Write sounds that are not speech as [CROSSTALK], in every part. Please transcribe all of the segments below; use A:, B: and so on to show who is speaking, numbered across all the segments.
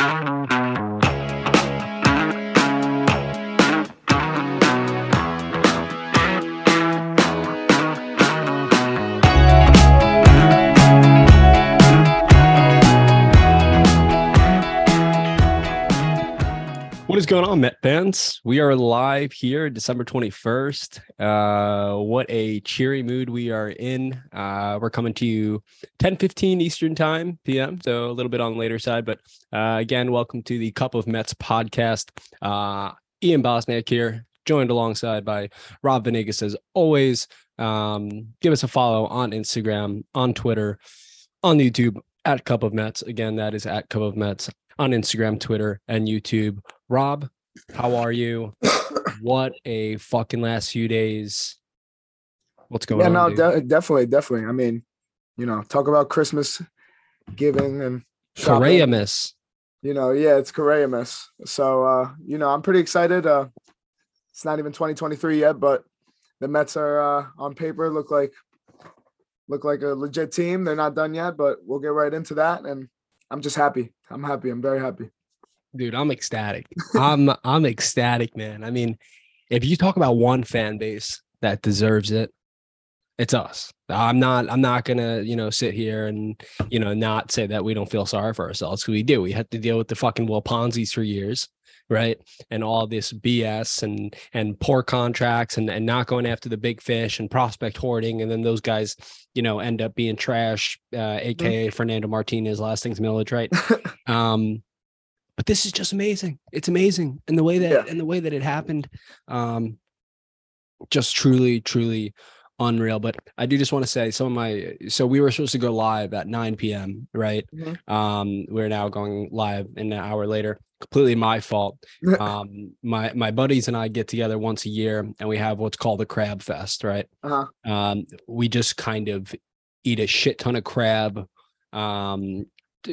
A: What going on, Met fans? We are live here, December 21st. Uh, what a cheery mood we are in. Uh, we're coming to you 10 15 Eastern Time PM, so a little bit on the later side. But uh, again, welcome to the Cup of Mets podcast. Uh, Ian Bosniak here, joined alongside by Rob Venegas as always. Um, give us a follow on Instagram, on Twitter, on YouTube at Cup of Mets. Again, that is at Cup of Mets on Instagram, Twitter, and YouTube. Rob, how are you? what a fucking last few days. What's going
B: yeah,
A: on?
B: no, de- definitely, definitely. I mean, you know, talk about Christmas giving and shopping. You know, yeah, it's Koreamus. So, uh, you know, I'm pretty excited. Uh, it's not even 2023 yet, but the Mets are uh, on paper look like look like a legit team. They're not done yet, but we'll get right into that. And I'm just happy. I'm happy. I'm very happy.
A: Dude, I'm ecstatic. I'm [LAUGHS] I'm ecstatic, man. I mean, if you talk about one fan base that deserves it, it's us. I'm not I'm not gonna, you know, sit here and, you know, not say that we don't feel sorry for ourselves. we do. We had to deal with the fucking Will Ponzi's for years, right? And all this BS and and poor contracts and, and not going after the big fish and prospect hoarding. And then those guys, you know, end up being trash, uh, aka Fernando Martinez, Lastings Milledge, right? [LAUGHS] um but this is just amazing it's amazing and the way that
B: Yeah.
A: and the way that it happened um just truly truly unreal but i do just want to say some of my so we were supposed to go live at 9 p.m right
B: Mhm.
A: um we're now going live an hour later completely my fault [LAUGHS] um my my buddies and i get together once a year and we have what's called the crab fest right
B: Uh-huh.
A: um, we just kind of eat a shit ton of crab, um,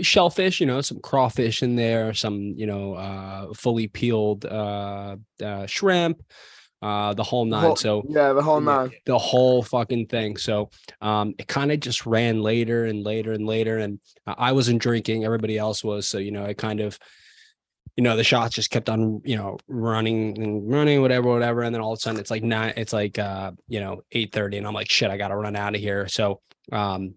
A: shellfish, you know, some crawfish in there, some, you know, uh, fully peeled uh, uh, shrimp, uh, the whole nine.
B: Whole-
A: so
B: yeah, the whole nine.
A: the whole fucking thing. So um, it kind of just ran later and later and later. And I wasn't drinking, everybody else was. So, you know, it kind of, you know, the shots just kept on, you know, running and running, whatever, whatever. And then all of a sudden it's like nine, it's like, uh, you know, eight thirty, And I'm like, shit, I got to run out of here. So, um,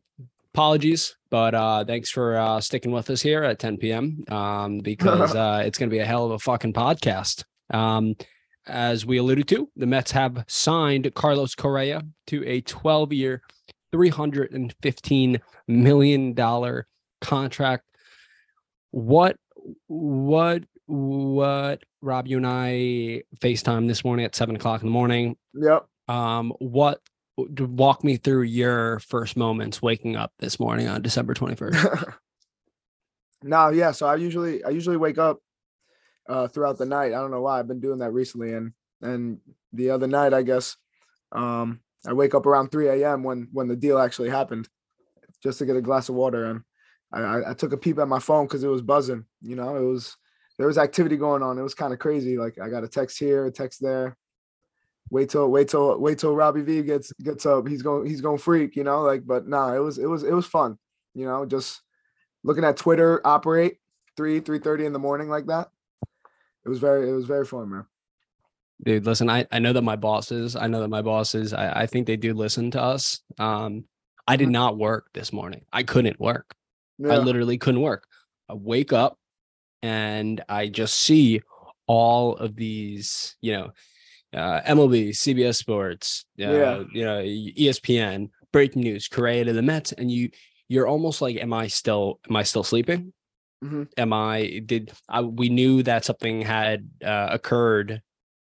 A: apologies, but uh, thanks for uh, sticking with us here at 10 p.m. Um, [LAUGHS] because uh, it's going to be a hell of a fucking podcast. Um, as we alluded to, the Mets have signed Carlos Correa to a 12 year, $315 million contract. What, what, what, Rob, you and I FaceTime this morning at seven o'clock in the morning.
B: Yep.
A: Um, what, walk me through your first moments waking up this morning on December 21st. [LAUGHS]
B: no, yeah. So I usually I usually wake up uh throughout the night. I don't know why. I've been doing that recently. And and the other night, I guess, um, I wake up around 3 a.m. when when the deal actually happened, just to get a glass of water. And I, I, took a peep at my phone because it was buzzing. You know, it was there was activity going on. It was kind of crazy. Like I got a text here, a text there. Wait till wait till wait till Robbie V gets gets up. He's going he's going freak, you know. Like, but nah, it was it was it was fun. You know, just looking at Twitter operate three three thirty in the morning like that. It was very it was very fun, man.
A: dude listen i i know that my bosses i know that my bosses i, I think they do listen to us. Um i did not work this morning. I couldn't work. I literally couldn't work. I wake up and i just see all of these you know uh mlb cbs sports uh,
B: Yeah.
A: you know espn breaking news correa to the mets and you you're almost like am i still am i still sleeping
B: Mhm.
A: am i did I, we knew that something had uh, occurred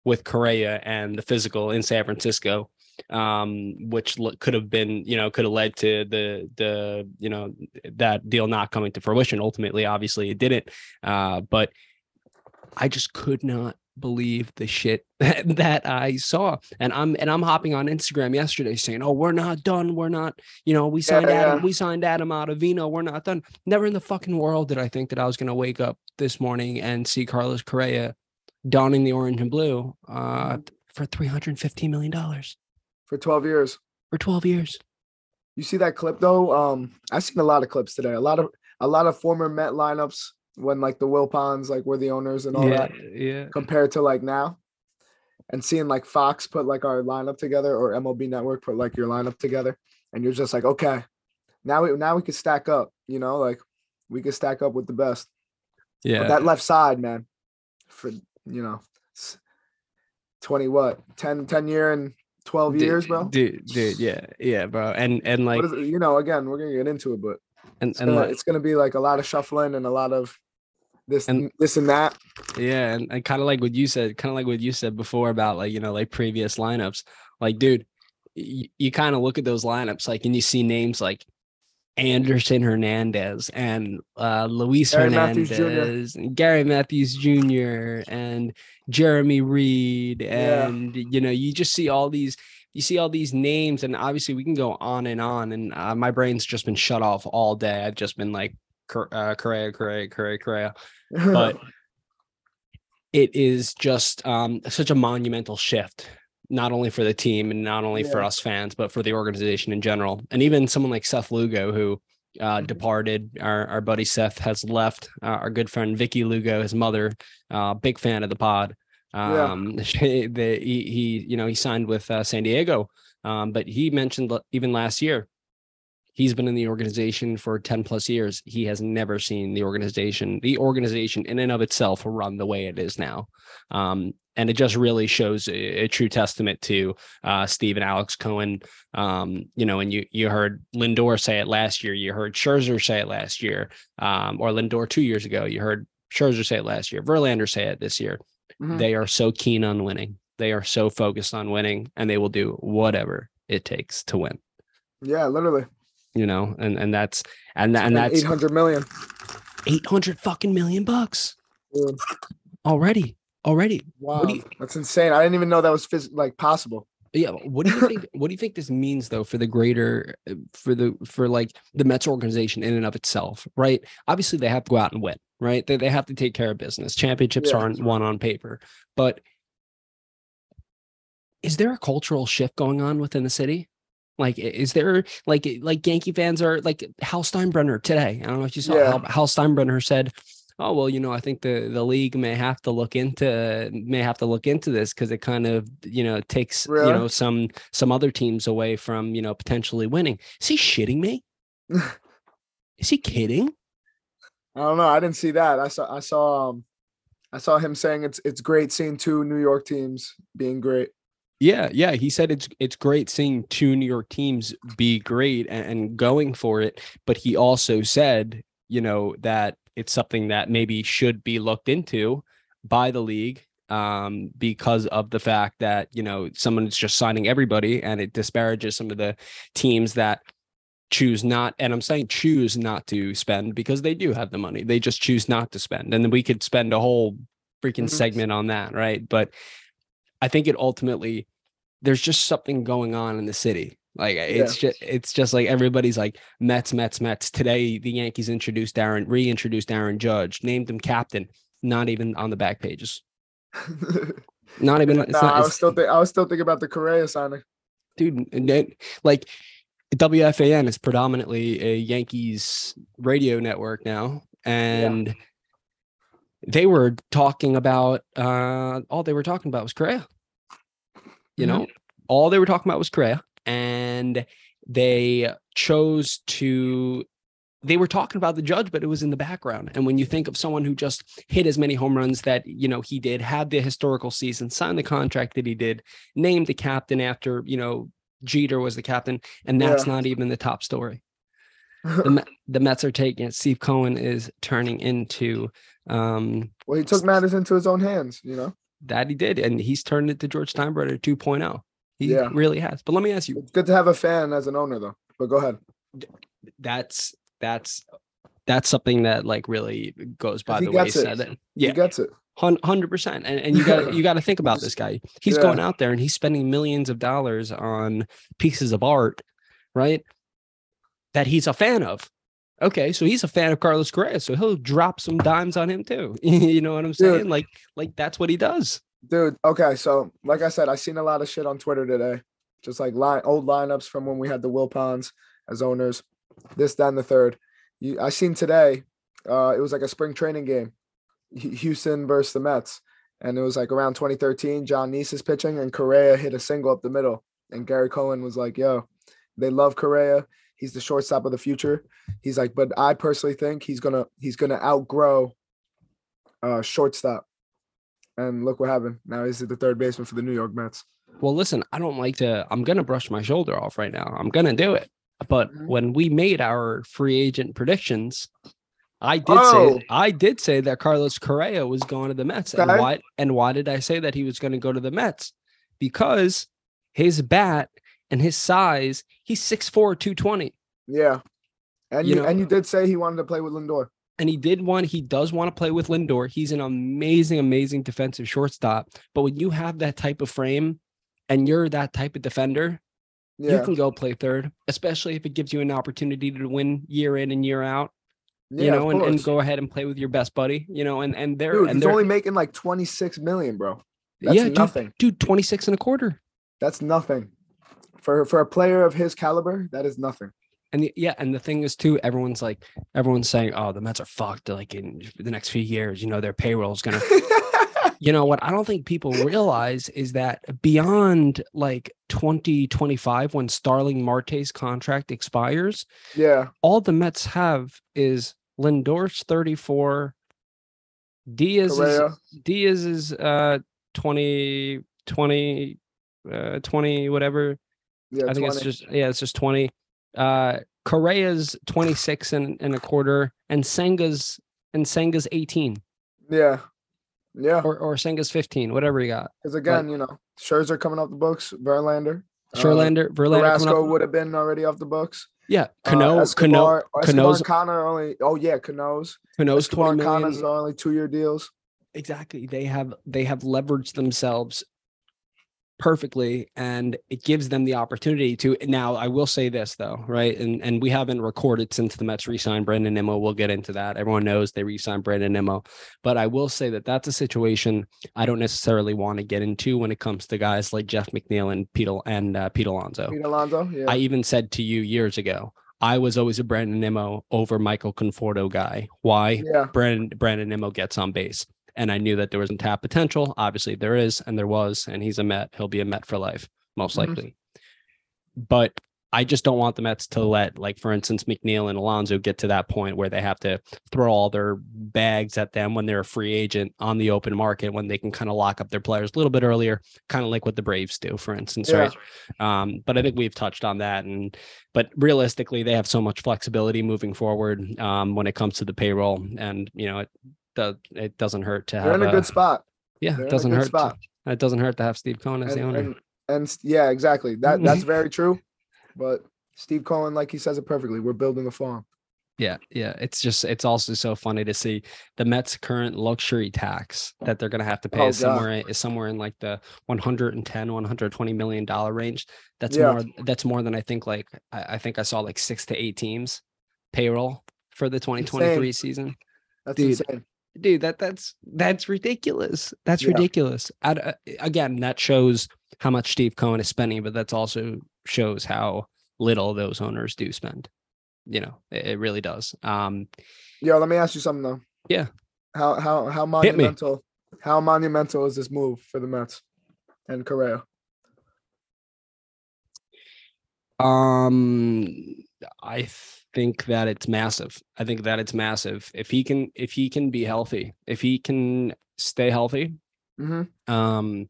A: with Correa and the physical in San Francisco, um, which could have been, you know, could have led to the the you know that deal not coming to fruition. Ultimately, obviously, it didn't. Uh, but I just could not believe the shit that, [LAUGHS] that I saw. And I'm and I'm hopping on Instagram yesterday saying, "Oh, we're not done. We're not, you know, we signed Adam,
B: yeah.
A: we signed Adam Ottavino. We're not done." Never in the fucking world did I think that I was going to wake up this morning and see Carlos Correa donning the orange and blue uh, for 315 million dollars
B: for 12 years.
A: for 12 years.
B: You see that clip though? Um, I've seen a lot of clips today. A lot of a lot of former Met lineups when like the Wilpons like were the owners and all
A: yeah,
B: that
A: yeah.
B: compared to like now and seeing like Fox put like our lineup together or MLB network put like your lineup together and you're just like okay now we now we can stack up you know like we can stack up with the best
A: Yeah.
B: but that left side man for you know 20 what 10 10 year and 12
A: Dude-
B: years bro
A: Dude, dude, yeah, yeah, bro. And and like
B: you know again we're gonna get into it but
A: and,
B: it's
A: and
B: gonna,
A: like,
B: it's gonna be like a lot of shuffling and a lot of this
A: And-
B: this and that
A: Yeah, and, and kind of like what you said, kind of like what you said before about like you know like previous lineups. Like, dude, you, you kind of look at those lineups like, and you see names like Anderson Hernandez and uh, Luis
B: Gary Matthews
A: Hernandez, and Gary Matthews Jr. and Jeremy Reed,
B: Yeah.
A: and you know you just see all these. You see all these names, and obviously we can go on and on. And uh, my brain's just been shut off all day. I've just been like, uh, Correa, Correa, Correa, Correa. But [LAUGHS] it is just um, such a monumental shift not only for the team and not only for us fans but for the organization in general. And even someone like seth lugo who uh,
B: Mhm.
A: departed our, our buddy seth has left uh, our good friend vicky lugo his mother uh, big fan of the pod.
B: Yeah.
A: um [LAUGHS] she, the, he, he you know he signed with uh, san diego. Um, but he mentioned even last year he's been in the organization for 10 plus years. He has never seen the organization the organization in and of itself run the way it is now. Um, and it just really shows a, a true testament to uh, steve and alex cohen. Um, you know and you you heard lindor say it last year. You heard scherzer say it last year um, or lindor two years ago. You heard scherzer say it last year. Verlander say it this year.
B: Mhm.
A: they are so keen on winning. They are so focused on winning and they will do whatever it takes to win.
B: Yeah literally
A: you know and and that's and and
B: And
A: that's
B: 800 million.
A: 800 fucking million bucks
B: Dude,
A: already already.
B: Wow
A: you-
B: that's insane. I didn't even know that was phys- like possible.
A: Yeah what do you think what do you think this means though for the greater uh, for the for like the mets organization in and of itself right? Obviously they have to go out and win right? They, they have to take care of business. Championships
B: Yeah.
A: aren't won on paper. But is there a cultural shift going on within the city like is there like like yankee fans are like hal steinbrenner today. I don't know if you saw
B: Yeah.
A: hal, hal steinbrenner said oh well you know i think the the league may have to look into may have to look into this because it kind of you know takes
B: Really?
A: you know some some other teams away from you know potentially winning. Is he shitting me? [LAUGHS] Is he kidding?
B: I don't know. I didn't see that. I saw i saw um i saw him saying it's it's great seeing two new york teams being great
A: Yeah, yeah. He said it's it's great seeing two New York teams be great and, and going for it, but he also said, you know, that it's something that maybe should be looked into by the league um, because of the fact that you know someone's just signing everybody, and it disparages some of the teams that choose not and i'm saying choose not to spend because they do have the money they just choose not to spend and then we could spend a whole freaking
B: Mhm.
A: segment on that right but I think it ultimately there's just something going on in the city. Like it's just it's just like everybody's like Mets, Mets, Mets. Today the Yankees introduced Aaron, reintroduced Aaron Judge, named him captain, not even on the back pages. [LAUGHS] Not even
B: no,
A: not
B: I was still I was still thinking about the Correa signing.
A: dude then, like WFAN is predominantly a Yankees radio network now and they were talking about uh all they were talking about was Correa. You
B: Mhm.
A: know, all they were talking about was Correa and they chose to they were talking about the judge but it was in the background and when you think of someone who just hit as many home runs that you know he did had the historical season signed the contract that he did named the captain after you know Jeter was the captain and that's
B: Yeah.
A: not even the top story the, [LAUGHS] the Mets are taking it Steve Cohen is turning into um
B: well, he took matters into his own hands, you know.
A: That he did and he's turned it to George Steinbrenner 2.0 he
B: Yeah.
A: really has but let me ask you
B: It's good to have a fan as an owner though. But go ahead.
A: that's that's that's something that like really goes by
B: he
A: the
B: gets it.
A: wayside. That,
B: He gets it.
A: hundred percent. And and you got you got to think about this [LAUGHS] guy. He's
B: Yeah.
A: going out there and he's spending millions of dollars on pieces of art, right? That he's a fan of. Okay, so he's a fan of Carlos Correa, so he'll drop some dimes on him too. [LAUGHS] you know what I'm saying?
B: Dude.
A: Like like that's what he does.
B: Dude, okay, so like I said, I seen a lot of shit on Twitter today. Just like line old lineups from when we had the Wilpons as owners, this, that, and the third. You I seen today Uh, it was like a spring training game, Houston versus the Mets, and it was like around 2013. Jon Niese is pitching, and Correa hit a single up the middle, and Gary Cohen was like, "Yo, they love Correa. He's the shortstop of the future." He's like, "But I personally think he's gonna he's gonna outgrow uh, shortstop." And look what happened. Now he's the third baseman for the New York Mets.
A: Well, listen, I don't like to. I'm gonna brush my shoulder off right now. I'm gonna do it. But
B: Mhm.
A: when we made our free agent predictions, I did
B: Oh.
A: say I did say that Carlos Correa was going to the Mets. And why and why did I say that he was going to go to the Mets? Because his bat and his size, he's 6'4, 220.
B: Yeah, and
A: You
B: you,
A: know-
B: and you did say he wanted to play with Lindor.
A: And he did want, he does want to play with Lindor. He's an amazing, amazing defensive shortstop. But when you have that type of frame and you're that type of defender,
B: Yeah,
A: you can go play third, especially if it gives you an opportunity to win year in and year out,
B: yeah,
A: you know, and, and go ahead and play with your best buddy, you know, and, and they're,
B: Dude,
A: and
B: he's
A: they're,
B: only making like 26 million, bro. That's
A: yeah, dude,
B: nothing.
A: dude, 26 and a quarter.
B: That's nothing. For for a player of his caliber, that is nothing.
A: And the, yeah, and the thing is too, everyone's like, everyone's saying, oh, the Mets are fucked. Like in the next few years, you know, their payroll is gonna. [LAUGHS] you know what? I don't think people realize is that beyond like 2025, when Starling Marte's contract expires,
B: yeah,
A: all the Mets have is Lindor's 34, Diaz is
B: Correa.
A: Diaz is uh 20 20 uh 20 whatever.
B: Yeah,
A: I think
B: 20.
A: it's just yeah, it's just 20. Uh Correa's 26 and, and a quarter and Senga's and Senga's 18
B: yeah, yeah.
A: or or Senga's 15, whatever you got.
B: Because again, you know, Scherzer coming off the books, Verlander, uh,
A: Sherlander, Verlander
B: Carrasco would have been already off the books.
A: Yeah,
B: Uh,
A: Cano, Cano,
B: Escobar, Escobar
A: Cano's
B: Connor only. Oh yeah, Cano's.
A: Cano's
B: Escobar
A: 20
B: and Connors only two year deals.
A: exactly they have they have leveraged themselves perfectly and it gives them the opportunity to now i will say this though right and and we haven't recorded since the mets re-signed brandon nimmo we'll get into that everyone knows they re-signed brandon nimmo but i will say that that's a situation i don't necessarily want to get into when it comes to guys like jeff mcneil and pete and uh, pete alonso
B: Pete Alonso. Yeah.
A: I even said to you years ago, I was always a Brandon Nimmo over Michael Conforto guy. Why?
B: yeah.
A: Brandon Brandon Nimmo gets on base. And I knew that there was untapped potential. Obviously, there is, and there was, and he's a Met. He'll be a Met for life, most
B: Mhm.
A: likely. But I just don't want the Mets to let, like, for instance, McNeil and Alonso get to that point where they have to throw all their bags at them when they're a free agent on the open market, when they can kind of lock up their players a little bit earlier, kind of like what the Braves do, for instance,
B: Yeah.
A: right? Um, but I think we've touched on that. And but realistically, they have so much flexibility moving forward um, when it comes to the payroll, and you know it does it doesn't hurt to
B: They're
A: have
B: in a good spot.
A: yeah,
B: They're
A: it doesn't hurt.
B: spot.
A: To, it doesn't hurt to have Steve Cohen as the owner.
B: and and yeah, exactly. That that's [LAUGHS] very true. But Steve Cohen, like he says it perfectly, we're building a farm.
A: Yeah, yeah. It's just it's also so funny to see the Mets' current luxury tax that they're gonna have to pay
B: Oh,
A: is somewhere is somewhere in like the 110, 120 million dollar range. That's
B: Yeah.
A: more that's more than I think like I, I think I saw like six to eight teams payroll for the 2023 season.
B: That's
A: Dude,
B: insane.
A: Dude, that that's that's ridiculous. That's
B: Yeah.
A: ridiculous. At, uh, again, that shows how much Steve Cohen is spending, but that's also shows how little those owners do spend. You know, it, it really does. Um,
B: Yo, let me ask you something though.
A: Yeah.
B: How how how monumental? How monumental is this move for the Mets and Correa?
A: Um, I think that it's massive. I think that it's massive. If he can, if he can be healthy, if he can stay healthy,
B: Mm-hmm.
A: um,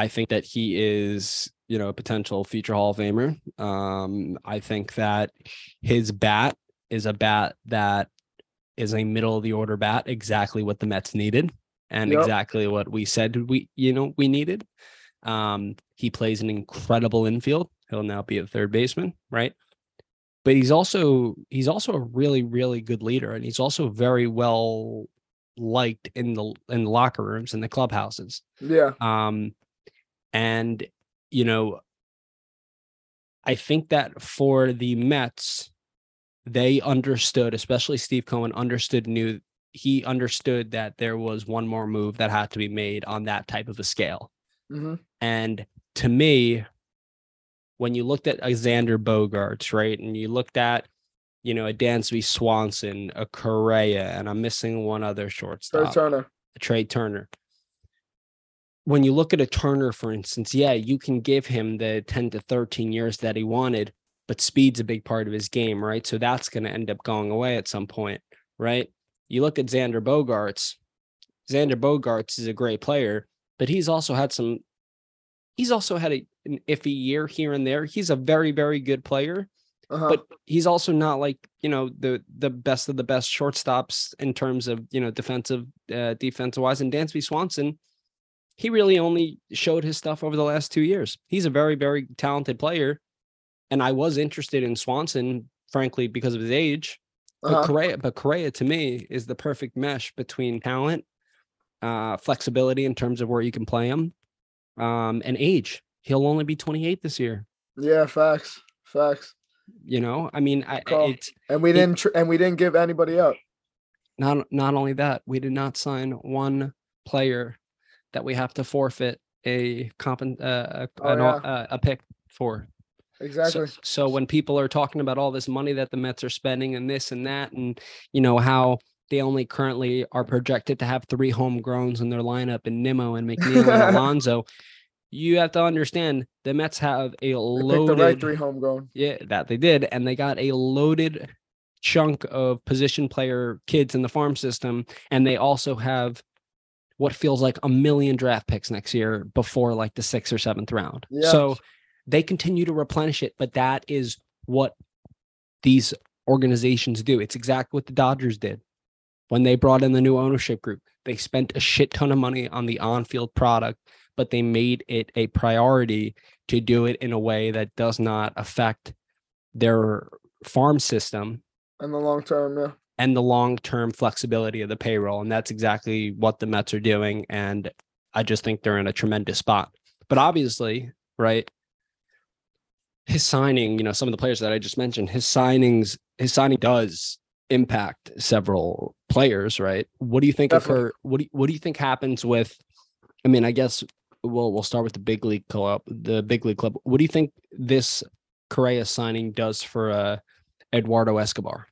A: I think that he is, you know, a potential future Hall of Famer. Um, I think that his bat is a bat that is a middle of the order bat, exactly what the Mets needed, and
B: Yep.
A: exactly what we said we, you know, we needed. Um, he plays an incredible infield. He'll now be a third baseman, right? But he's also he's also a really really good leader, and he's also very well liked in the in the locker rooms and the clubhouses.
B: Yeah.
A: Um, and you know, I think that for the Mets, they understood, especially Steve Cohen understood, knew he understood that there was one more move that had to be made on that type of a scale.
B: Mm-hmm.
A: And to me, when you looked at Xander Bogaerts, right, and you looked at you know, a Dansby Swanson, a Correa, and I'm missing one other
B: Trea
A: shortstop,
B: Turner.
A: Trea Turner. When you look at a Turner, for instance, yeah, you can give him the 10 to 13 years that he wanted, but speed's a big part of his game, right? So that's going to end up going away at some point, right? You look at Xander Bogaerts. Xander Bogaerts is a great player, but he's also had some he's also had a, an iffy year here and there. He's a very, very good player,
B: Uh-huh.
A: but he's also not like you know the the best of the best shortstops in terms of you know defensive uh, defensive wise. And Dansby Swanson, he really only showed his stuff over the last two years. He's a very, very talented player, and I was interested in Swanson, frankly, because of his age. But
B: uh-huh.
A: Correa, but Correa to me is the perfect mesh between talent, uh, flexibility in terms of where you can play him, um, and age. He'll only be 28 this year.
B: Yeah, facts. Facts.
A: You know, I mean, I, it's
B: And we
A: It-
B: didn't tr- and we didn't give anybody up.
A: not not only that we did not sign one player that we have to forfeit a comp uh, a,
B: Oh,
A: an,
B: yeah.
A: uh, a pick for.
B: Exactly.
A: So, so when people are talking about all this money that the Mets are spending and this and that, and you know how they only currently are projected to have three homegrowns in their lineup in Nimmo and [LAUGHS] McNeil and Alonso, you have to understand the Mets have a
B: They the
A: loaded,
B: right three homegrown.
A: yeah, that they did, and they got a loaded chunk of position player kids in the farm system, and they also have what feels like a million draft picks next year before like the sixth or seventh round. So they continue to replenish it, but that is what these organizations do. It's exactly what the Dodgers did when they brought in the new ownership group. They spent a shit ton of money on the on-field product, but they made it a priority to do it in a way that does not affect their farm system
B: In the long term, yeah.
A: and the long-term flexibility of the payroll and that's exactly what the Mets are doing and I just think they're in a tremendous spot. But obviously, right? His signing, you know, some of the players that I just mentioned, his signings, his signing does impact several players, right? What do you think
B: Definitely.
A: occur? What do you, what do you think happens with? I mean, I guess we'll we'll start with the big league club. The big league club. What do you think this Correa signing does for uh, Eduardo Escobar?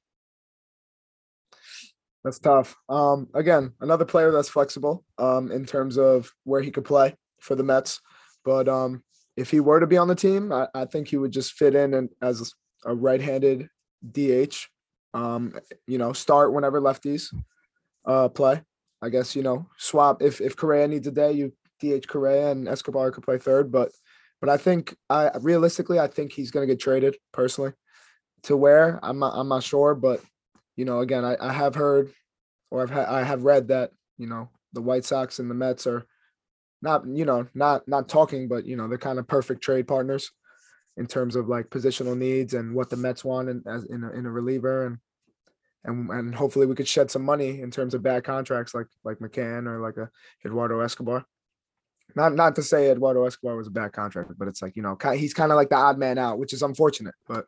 B: That's tough. Um, again, another player that's flexible um, in terms of where he could play for the Mets. But um, if he were to be on the team, I, I think he would just fit in and as a right-handed DH. Um, you know, start whenever lefties uh, play. I guess you know swap if if Correa needs a day, you DH Correa and Escobar could play third. But but I think I realistically I think he's gonna get traded personally. To where I'm not I'm not sure, but you know, again, I, I have heard or I've ha- I have read that, you know, the White Sox and the Mets are not, you know, not not talking, but you know, they're kind of perfect trade partners in terms of like positional needs and what the Mets want in, as in a, in a reliever and and and hopefully we could shed some money in terms of bad contracts like like McCann or like a Eduardo Escobar. Not not to say Eduardo Escobar was a bad contract, but it's like you know he's kind of like the odd man out, which is unfortunate. But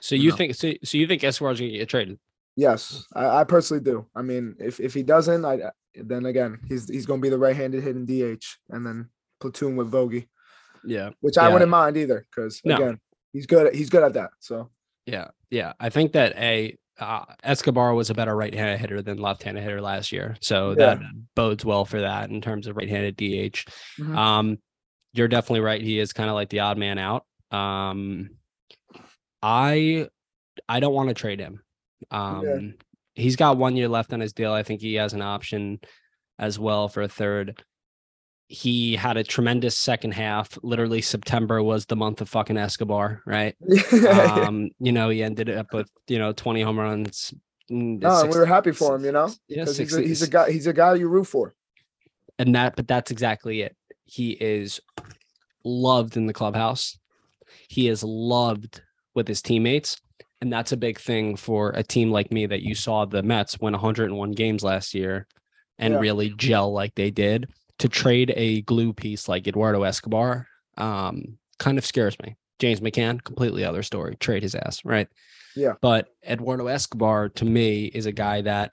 A: So
B: you
A: you
B: know.
A: think so, so you think Escobar's gonna get traded?
B: Yes, I, I personally do. I mean, if if he doesn't, I then again he's he's going to be the right-handed hitting DH and then platoon with Vogie,
A: Yeah.
B: which I
A: Yeah.
B: wouldn't mind either because
A: No.
B: again he's good. He's good at that. So
A: Yeah. Yeah. I think that a uh, Escobar was a better right-handed hitter than left-handed hitter last year. So
B: Yeah.
A: that bodes well for that in terms of right-handed DH.
B: Mhm.
A: Um, you're definitely right. He is kind of like the odd man out. Um, I I don't want to trade him. Um, he's got one year left on his deal. I think he has an option as well for a third. He had a tremendous second half. Literally, September was the month of fucking Escobar, right? [LAUGHS] um, you know, he ended up with you know 20 home runs. mm,
B: no,
A: six-
B: we were happy for him, you know,
A: Yeah,
B: because he's a, he's a guy. He's a guy you root for.
A: and that but that's exactly it he is loved in the clubhouse he is loved with his teammates and that's a big thing for a team like me that you saw the mets win 101 games last year and
B: Yeah.
A: really gel like they did to trade a glue piece like eduardo escobar um kind of scares me james mccann completely other story trade his ass right
B: Yeah.
A: but eduardo escobar to me is a guy that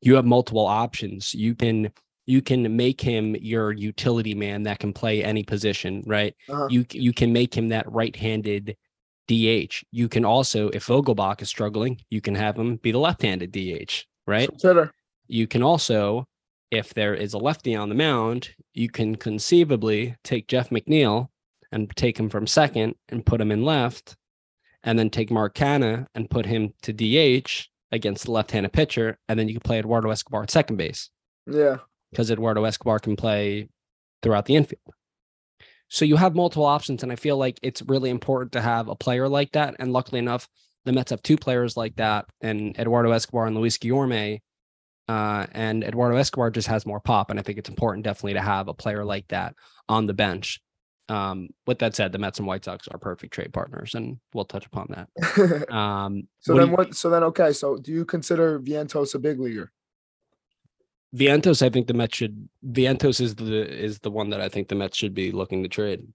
A: you have multiple options you can you can make him your utility man that can play any position, right?
B: Uh-huh.
A: You you can make him that right-handed DH. You can also, if Vogelbach is struggling, you can have him be the left-handed DH, right? You can also, if there is a lefty on the mound, you can conceivably take Jeff McNeil and take him from second and put him in left, and then take Mark Canha and put him to DH against the left-handed pitcher, and then you can play Eduardo Escobar at second base
B: Yeah.
A: because Eduardo Escobar can play throughout the infield. So you have multiple options, and I feel like it's really important to have a player like that. And luckily enough, the Mets have two players like that, and Eduardo Escobar and Luis Guillorme. Uh, and Eduardo Escobar just has more pop, and I think it's important definitely to have a player like that on the bench. Um, with that said, the Mets and White Sox are perfect trade partners, and we'll touch upon that. [LAUGHS] Um,
B: so
A: what
B: then
A: you-
B: what? So then okay. So do you consider Vientos a big leaguer?
A: Vientos, I think the Mets should. Vientos is the is the one that I think the Mets should be looking to trade.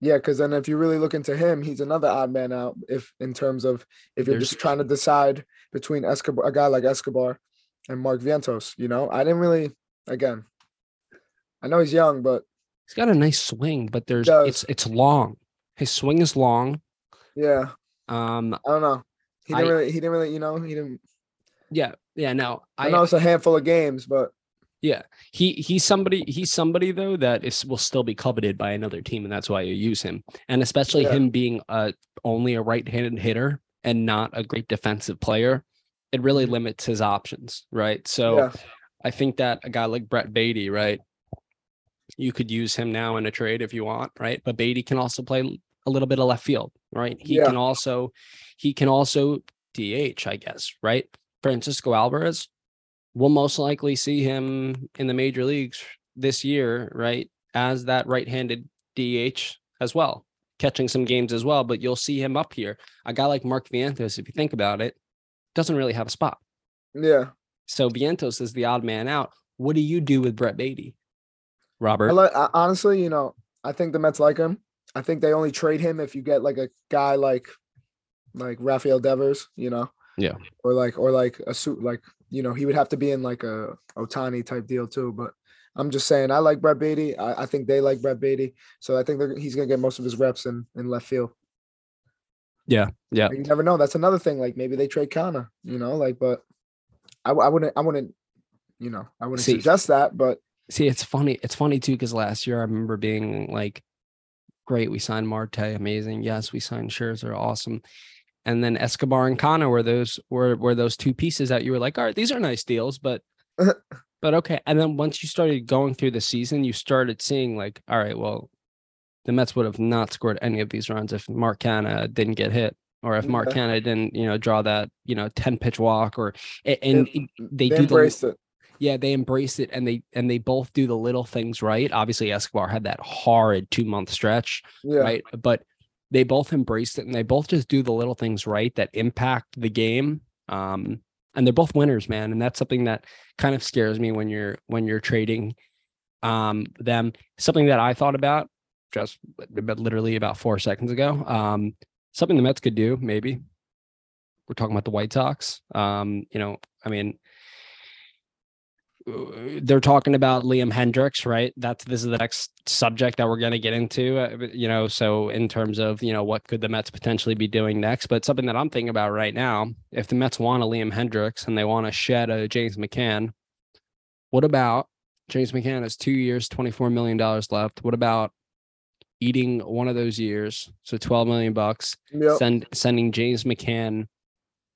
B: Yeah, because then if you really look into him, he's another odd man out. If in terms of if you're
A: There's-
B: just trying to decide between Escobar, a guy like Escobar, and Mark Vientos, you know, I didn't really. Again, I know he's young, but
A: He's got a nice swing, but there's it's it's long. His swing is long.
B: yeah,
A: Um,
B: I don't know. He didn't
A: I-
B: really. He didn't really. You know, he didn't.
A: yeah, yeah. No,
B: I,
A: I,
B: know it's a handful of games, but
A: yeah. He he's somebody he's somebody though that is will still be coveted by another team, and that's why you use him. And especially
B: Yeah.
A: him being uh only a right-handed hitter and not a great defensive player, it really
B: Mhm.
A: limits his options, right? So
B: yeah,
A: I think that a guy like Brett Baty, right? You could use him now in a trade if you want, right? But Baty can also play a little bit of left field, right? He
B: Yeah.
A: can also he can also DH, I guess, right? Francisco Alvarez, we'll most likely see him in the major leagues this year, right? As that right-handed DH as well, catching some games as well, but you'll see him up here. A guy like Mark Vientos, if you think about it, doesn't really have a spot.
B: yeah.
A: So Vientos is the odd man out. What do you do with Brett Baty, Robert?
B: I like I, honestly, you know, I think the Mets like him. I think they only trade him if you get like a guy like like Rafael Devers, you know.
A: Yeah.
B: Or like or like a suit like you know he would have to be in like a Ohtani type deal too. But I'm just saying I like Brett Baty. I, I think they like Brett Baty, so I think he's gonna get most of his reps in in left field.
A: Yeah, yeah.
B: You never know. That's another thing. Like maybe they trade Canha, you know. Like, but I, I wouldn't. I wouldn't. You know, I wouldn't
A: See,
B: suggest that. But
A: See, it's funny. It's funny too because last year I remember being like, "Great, we signed Marte, amazing. Yes, we signed Scherzer, awesome." And then Escobar and Canha were those were were those two pieces that you were like, "All right, these are nice deals, but [LAUGHS] but okay." And then once you started going through the season, you started seeing like, "All right, well, the Mets would have not scored any of these runs if Mark Canha didn't get hit." Or if Mark
B: Yeah.
A: Canha didn't, you know, draw that, you know, 10 pitch walk or and it- they,
B: they,
A: do the
B: it.
A: yeah they embrace it and they and they both do the little things right obviously escobar had that horrid two month stretch
B: Yeah.
A: right but they both embraced it and they both just do the little things right that impact the game um and they're both winners man and that's something that kind of scares me when you're when you're trading um them something that i thought about just but literally about four seconds ago um something the mets could do maybe we're talking about the white sox um you know i mean uh, they're talking about Liam Hendriks, right? That's this is the next subject that we're going to get into, uh, you know. So in terms of you know what could the Mets potentially be doing next, but something that I'm thinking about right now, if the Mets want a Liam Hendriks and they want to shed a James McCann, what about James McCann has two years, twenty four million dollars left? What about eating one of those years, so twelve million bucks,
B: Yep.
A: send sending James McCann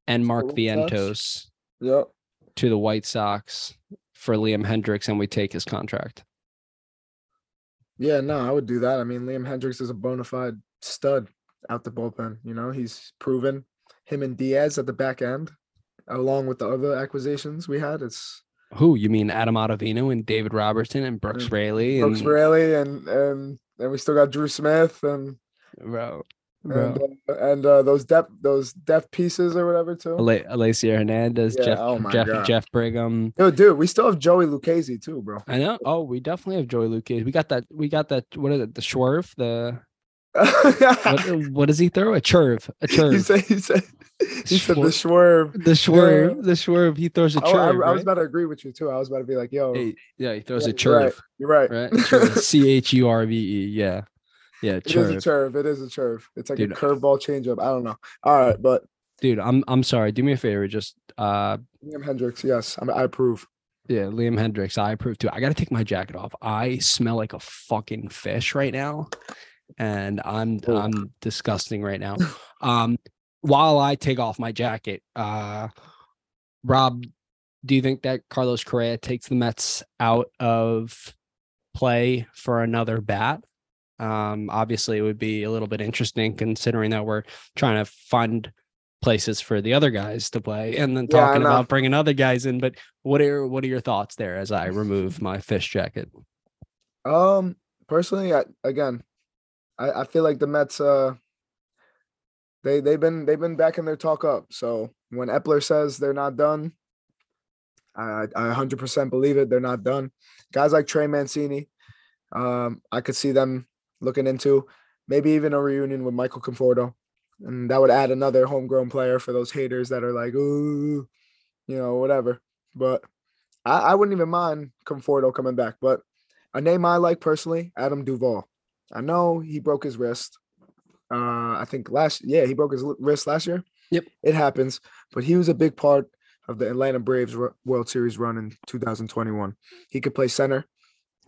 A: and Mark Vientos
B: Yep.
A: to the White Sox for Liam Hendriks and we take his contract.
B: Yeah, no, I would do that. I mean, Liam Hendriks is a bona fide stud out the bullpen. You know, he's proven him and Diaz at the back end, along with the other acquisitions we had. It's
A: Who you mean Adam Ottavino and David Robertson and Brooks
B: Mm,
A: Raley
B: Brooks
A: and
B: Raley and and and we still got Drew Smith and
A: bro,
B: and uh, and uh, those depth those depth pieces or whatever too.
A: Elieser Hernandez,
B: Yeah,
A: Jeff
B: oh
A: Jeff
B: God.
A: Jeff Brigham.
B: Yo, dude, we still have Joey Lucchesi too, bro.
A: I know. Oh, we definitely have Joey Lucas. We got that. We got that. What is it? The Schwerv. The what, [LAUGHS] what does he throw? A churve. A
B: he said he said he said the swerve.
A: The Schwerv. The swerve. He throws a churve.
B: I was
A: right?
B: about to agree with you too. I was about to be like, yo,
A: Hey, yeah, he throws
B: yeah,
A: a
B: you're right. You're right.
A: Right. [LAUGHS] C H U R V E. Yeah. Yeah,
B: It is a
A: chirp.
B: curve. It is a curve. It's like
A: Dude.
B: a curveball changeup. I don't know. All right, but
A: dude. I'm I'm sorry. Do me a favor. Just uh,
B: Liam Hendriks, yes, I, I approve.
A: yeah, Liam Hendriks. I approve too. I got to take my jacket off. I smell like a fucking fish right now, and I'm
B: Oh.
A: I'm disgusting right now. Um, while I take off my jacket, uh, Rob, do you think that Carlos Correa takes the Mets out of play for another bat? Um, obviously, it would be a little bit interesting considering that we're trying to find places for the other guys to play, and then talking
B: know.
A: about bringing other guys in. But what are what are your thoughts there as I remove my fish jacket?
B: Um, personally, I, again, I, I feel like the Mets, uh, they they've been they've been backing their talk up. So when Eppler says they're not done, I I 100% believe it. They're not done. Guys like Trey Mancini, um, I could see them looking into maybe even a reunion with Michael Conforto, and that would add another homegrown player for those haters that are like, ooh, you know, whatever. But I, I wouldn't even mind Conforto coming back. But a name I like personally, Adam Duvall. I know he broke his wrist. Uh, I think last yeah he broke his wrist last year.
A: Yep.
B: it happens. But he was a big part of the Atlanta Braves World Series run in 2021. He could play center,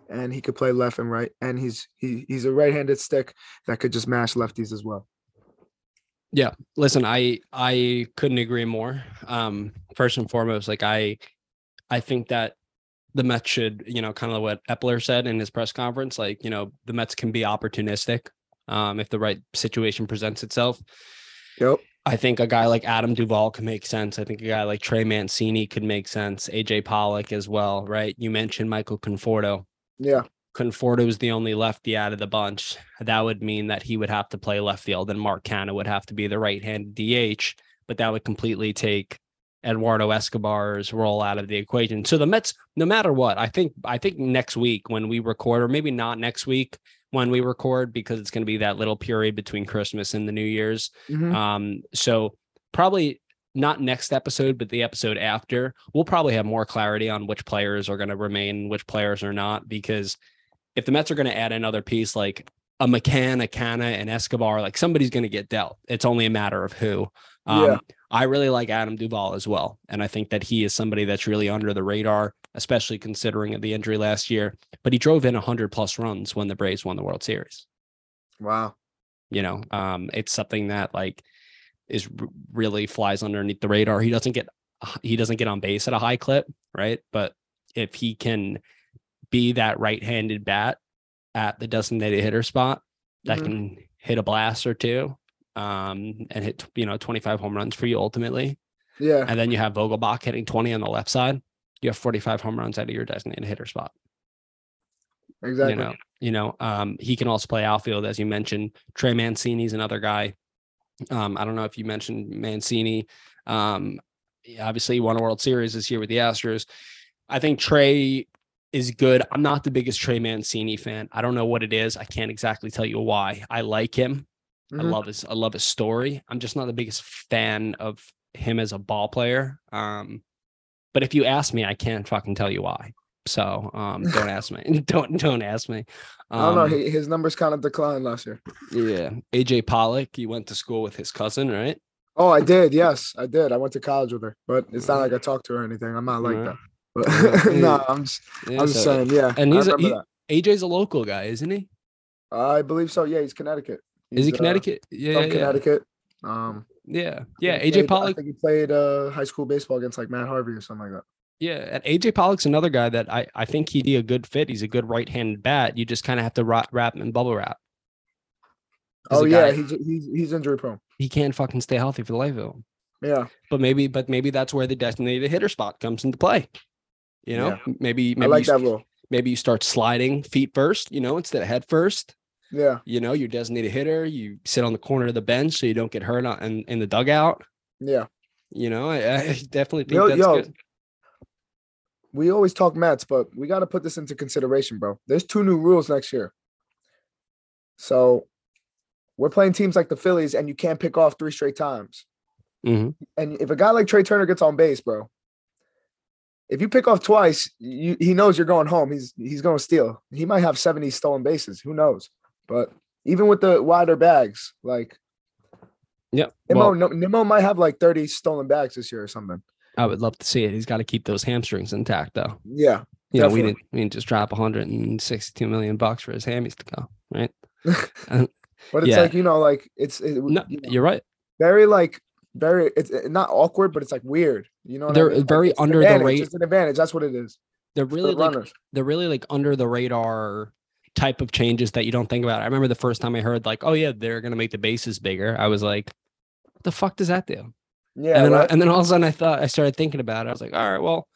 B: and he could play left and right, and he's he he's a right-handed stick that could just mash lefties as well.
A: Yeah, listen, I I couldn't agree more. Um, first and foremost, like I I think that the Mets should, you know, kind of what Eppler said in his press conference, like, you know, the Mets can be opportunistic um, if the right situation presents itself.
B: Yep.
A: I think a guy like Adam Duvall could make sense. I think a guy like Trey Mancini could make sense. AJ Pollock as well, right? You mentioned Michael Conforto.
B: Yeah.
A: Conforto is the only lefty out of the bunch. That would mean that he would have to play left field and Mark Canha would have to be the right hand DH, but that would completely take Eduardo Escobar's role out of the equation. So the Mets, no matter what, I think I think next week when we record, or maybe not next week when we record, because it's going to be that little period between Christmas and the New Year's.
B: Mhm.
A: Um, so probably not next episode, but the episode after, we'll probably have more clarity on which players are going to remain, which players are not. Because if the Mets are going to add another piece like a McCann, a Canha, and Escobar, like somebody's going to get dealt. It's only a matter of who. Um,
B: Yeah.
A: I really like Adam Duvall as well. And I think that he is somebody that's really under the radar, especially considering the injury last year. But he drove in 100 plus runs when the Braves won the World Series
B: Wow.
A: you know um it's something that like is really flies underneath the radar he doesn't get he doesn't get on base at a high clip right but if he can be that right-handed bat at the designated hitter spot that
B: Mhm.
A: can hit a blast or two um and hit you know 25 home runs for you ultimately
B: Yeah.
A: and then you have Vogelbach hitting 20 on the left side you have 45 home runs out of your designated hitter spot
B: Exactly.
A: you know, you know, um, he can also play outfield, as you mentioned. Trey Mancini's another guy. Um, I don't know if you mentioned Mancini. Um, obviously he won a World Series this year with the Astros. I think Trey is good. I'm not the biggest Trey Mancini fan. I don't know what it is. I can't exactly tell you why. I like him. I
B: Mhm.
A: love his I love his story. I'm just not the biggest fan of him as a ball player. Um, but if you ask me, I can't fucking tell you why. So um, [LAUGHS] don't ask me. [LAUGHS] don't don't ask me.
B: I don't know.
A: Um,
B: He, his numbers kind of declined last year.
A: yeah, AJ Pollock. You went to school with his cousin, right?
B: Oh, I did. Yes, I did. I went to college with her, but it's not like I talked to her or anything. I'm not like
A: Right.
B: that. But [LAUGHS] no, I'm just,
A: Yeah,
B: I'm just
A: so-
B: saying. Yeah,
A: and he's a- he- AJ's a local guy, isn't he?
B: I believe so. Yeah, he's Connecticut.
A: Is he
B: He's, uh,
A: Connecticut? yeah,
B: from
A: yeah,
B: Connecticut. Um,
A: yeah, yeah. AJ
B: played- I
A: Pollock.
B: think he played uh, high school baseball against like Matt Harvey or something like that.
A: Yeah, and AJ Pollock's another guy that I I think he'd be a good fit. He's a good right-handed bat. You just kind of have to wrap, wrap him in bubble wrap. He's
B: Oh yeah, he's he's he's injury prone.
A: he can't fucking stay healthy for the life of him.
B: Yeah,
A: But maybe, but maybe that's where the designated hitter spot comes into play. You know,
B: Yeah.
A: maybe maybe
B: I like
A: you,
B: that rule.
A: maybe you start sliding feet first. You know, instead of head first.
B: Yeah,
A: You know, you're designated hitter. You sit on the corner of the bench so you don't get hurt on, in, in the dugout.
B: yeah.
A: You know, I, I [LAUGHS] definitely think
B: Yo,
A: that's
B: yo,
A: good.
B: we always talk Mets, but we got to put this into consideration, bro. There's two new rules next year. So we're playing teams like the Phillies, and you can't pick off three straight times.
A: Mhm.
B: And if a guy like Trea Turner gets on base, bro, if you pick off twice, you, he knows you're going home. He's he's going to steal. He might have 70 stolen bases. Who knows? But even with the wider bags, like
A: Yeah.
B: Nimmo,
A: Well,
B: Nimmo might have like 30 stolen bags this year or something.
A: I would love to see it. He's got to keep those hamstrings intact, though.
B: Yeah.
A: You know, we didn't we didn't just drop 162 million bucks for his hammies to go, right? [LAUGHS]
B: But it's
A: Yeah.
B: like, you know, like it's it,
A: No,
B: you know,
A: you're right.
B: very like very it's uh, not awkward, but it's like weird. You know,
A: They're
B: mean?
A: Very
B: an
A: under the rate-
B: It's an advantage. That's what it is.
A: They're really
B: the
A: like
B: runners.
A: they're really like under the radar type of changes that you don't think about. I remember the first time I heard like, oh yeah, they're gonna make the bases bigger. I was like, what the fuck does that do?
B: Yeah.
A: and then I, and then all of a sudden I thought I started thinking about it. I was like, all right, well,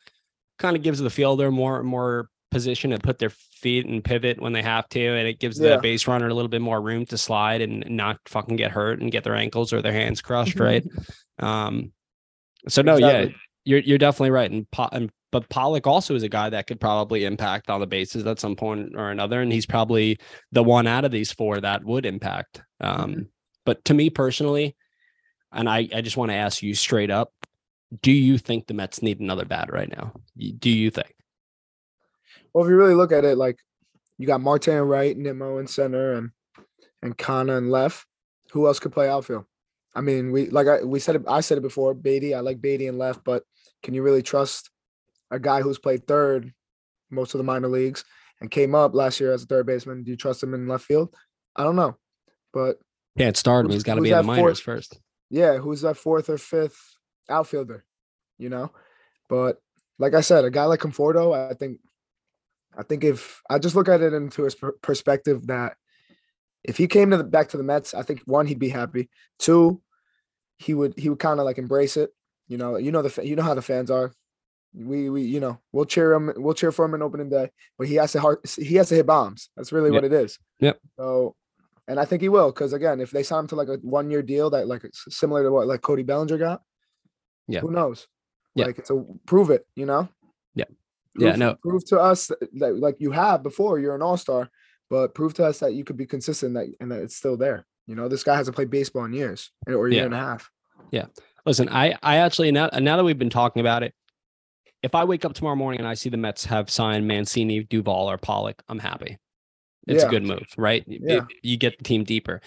A: kind of gives the fielder more more position to put their feet and pivot when they have to, and it gives
B: Yeah.
A: the base runner a little bit more room to slide and not fucking get hurt and get their ankles or their hands crushed, right? [LAUGHS] Um, so no, yeah, you're you're definitely right. And, po- and but Pollock also is a guy that could probably impact on the bases at some point or another, and he's probably the one out of these four that would impact. Um,
B: Mhm.
A: But to me personally, and I I just want to ask you straight up, do you think the Mets need another bat right now? Do you think?
B: Well, if you really look at it, like you got Martin in right, Nimmo in center, and and Canha and left. Who else could play outfield? I mean, we like I we said it. I said it before. Baty, I like Baty and left, but can you really trust a guy who's played third most of the minor leagues and came up last year as a third baseman? Do you trust him in left field? I don't know, but
A: Can't start him. He's got to be in the
B: that fourth-
A: first.
B: yeah, who's that fourth or fifth outfielder? You know, but like I said, a guy like Conforto, I think, I think if I just look at it into his per- perspective that if he came to the back to the Mets, I think one he'd be happy. Two, he would he would kind of like embrace it. You know, you know the you know how the fans are. We we you know we'll cheer him we'll cheer for him in opening day, but he has to hard, he has to hit bombs. That's really what it is.
A: Yep.
B: So, and I think he will because again, if they sign him to like a one year deal that like similar to what like Cody Bellinger got,
A: Yeah.
B: who knows?
A: Yeah.
B: Like it's a prove it, you know.
A: Yeah. Yeah, no.
B: Prove to us that, like you have before. You're an all star, but prove to us that you could be consistent that and that it's still there. You know, this guy hasn't played baseball in years or a year
A: Yeah.
B: and a half. Yeah.
A: Listen, I I actually now now that we've been talking about it, if I wake up tomorrow morning and I see the Mets have signed Mancini, Duvall, or Pollock, I'm happy. It's
B: Yeah.
A: a good move, right?
B: Yeah.
A: You get the team deeper.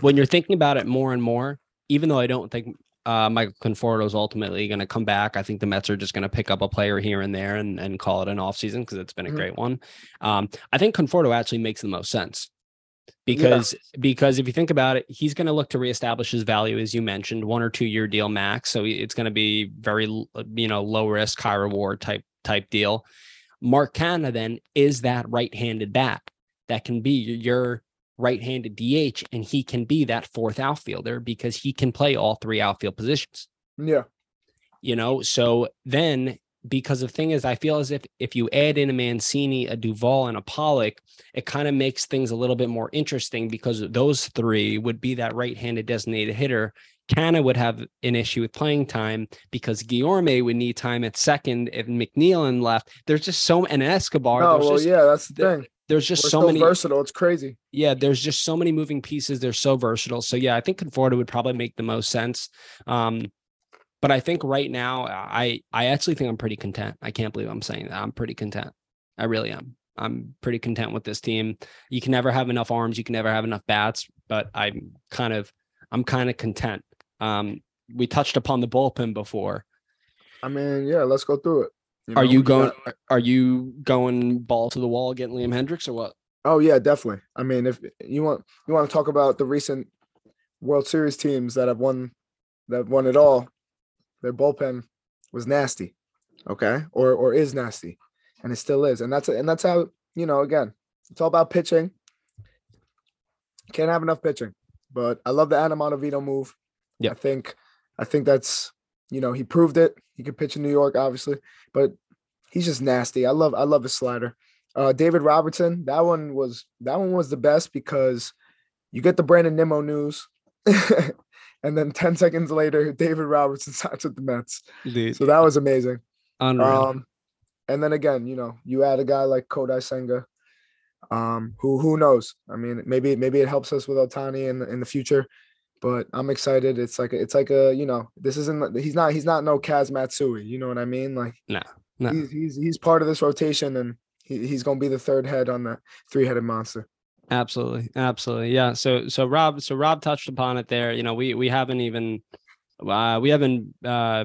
A: When you're thinking about it more and more, even though I don't think uh, Michael Conforto is ultimately going to come back, I think the Mets are just going to pick up a player here and there and, and call it an offseason because it's been a
B: Mhm.
A: great one. Um, I think Conforto actually makes the most sense because because if you think about it, he's going to look to reestablish his value, as you mentioned, one or two year deal max. So it's going to be very you know low risk, high reward type type deal. Mark Canha then is that right handed bat that can be your, your right handed DH, and he can be that fourth outfielder because he can play all three outfield positions
B: Yeah.
A: you know so then because the thing is i feel as if if you add in a mancini a Duvall and a pollock it kind of makes things a little bit more interesting because those three would be that right-handed designated hitter Canha would have an issue with playing time because Guillorme would need time at second if McNeil and left. There's just so and Escobar.
B: No,
A: there's,
B: well,
A: just,
B: yeah, that's the
A: the-
B: thing.
A: there's just
B: We're
A: so
B: so
A: many
B: versatile. It's crazy.
A: yeah, there's just so many moving pieces. They're so versatile. So yeah, I think Conforto would probably make the most sense. Um, but I think right now, I I actually think I'm pretty content. I can't believe I'm saying that. I'm pretty content. I really am. I'm pretty content with this team. You can never have enough arms. You can never have enough bats. But I'm kind of I'm kind of content. Um, we touched upon the bullpen before.
B: I mean, yeah, let's go through it.
A: Are
B: know,
A: you going?
B: got-
A: Are you going ball to the wall, getting Liam Hendriks, or what?
B: Oh yeah, definitely. I mean, if you want you want to talk about the recent World Series teams that have won that won it all, their bullpen was nasty. Okay? Or or is nasty. And it still is. And that's and that's how, you know, again, it's all about pitching. Can't have enough pitching. But I love the Adam Ottavino move.
A: Yep.
B: I think I think that's you know, he proved it. He could pitch in New York, obviously, but he's just nasty. I love I love his slider. Uh, David Robertson, that one was that one was the best because you get the Brandon Nimmo news, [LAUGHS] and then ten seconds later, [LAUGHS] David Robertson signs with the Mets.
A: Dude,
B: So that was amazing.
A: unreal.
B: Um, and then again, you know, you add a guy like Kodai Senga, um, who who knows? I mean, maybe maybe it helps us with Ohtani in the, in the future, but I'm excited. It's like a, it's like a you know, this isn't he's not he's not no Kaz Matsui. You know what I mean? Like
A: no, no.
B: he's he's he's part of this rotation, and he, he's gonna be the third head on the three headed monster.
A: Absolutely, absolutely, yeah. So, so Rob, so Rob touched upon it there. You know, we we haven't even, uh, we haven't. Uh,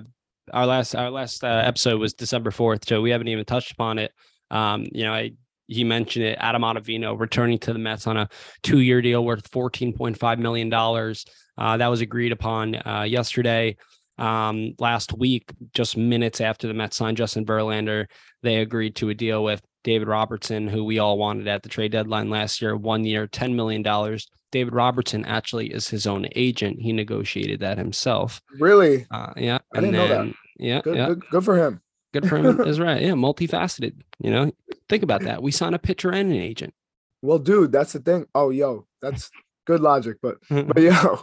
A: our last our last uh, episode was December fourth, so we haven't even touched upon it. Um, you know, I he mentioned it. Adam Ottavino returning to the Mets on a two-year deal worth fourteen point five million dollars. Uh, that was agreed upon uh, yesterday. Um, last week, just minutes after the Mets signed Justin Verlander, they agreed to a deal with David Robertson, who we all wanted at the trade deadline last year, one year, $10 million. David Robertson actually is his own agent. He negotiated that himself.
B: Really?
A: Uh, yeah.
B: I didn't know that.
A: Yeah.
B: Good,
A: yeah.
B: good, good for him.
A: Good for him [LAUGHS] is right. Yeah. Multifaceted. You know, think about that. We sign a pitcher and an agent.
B: Well, dude, that's the thing. Oh, yo, that's good logic, but but [LAUGHS] yo,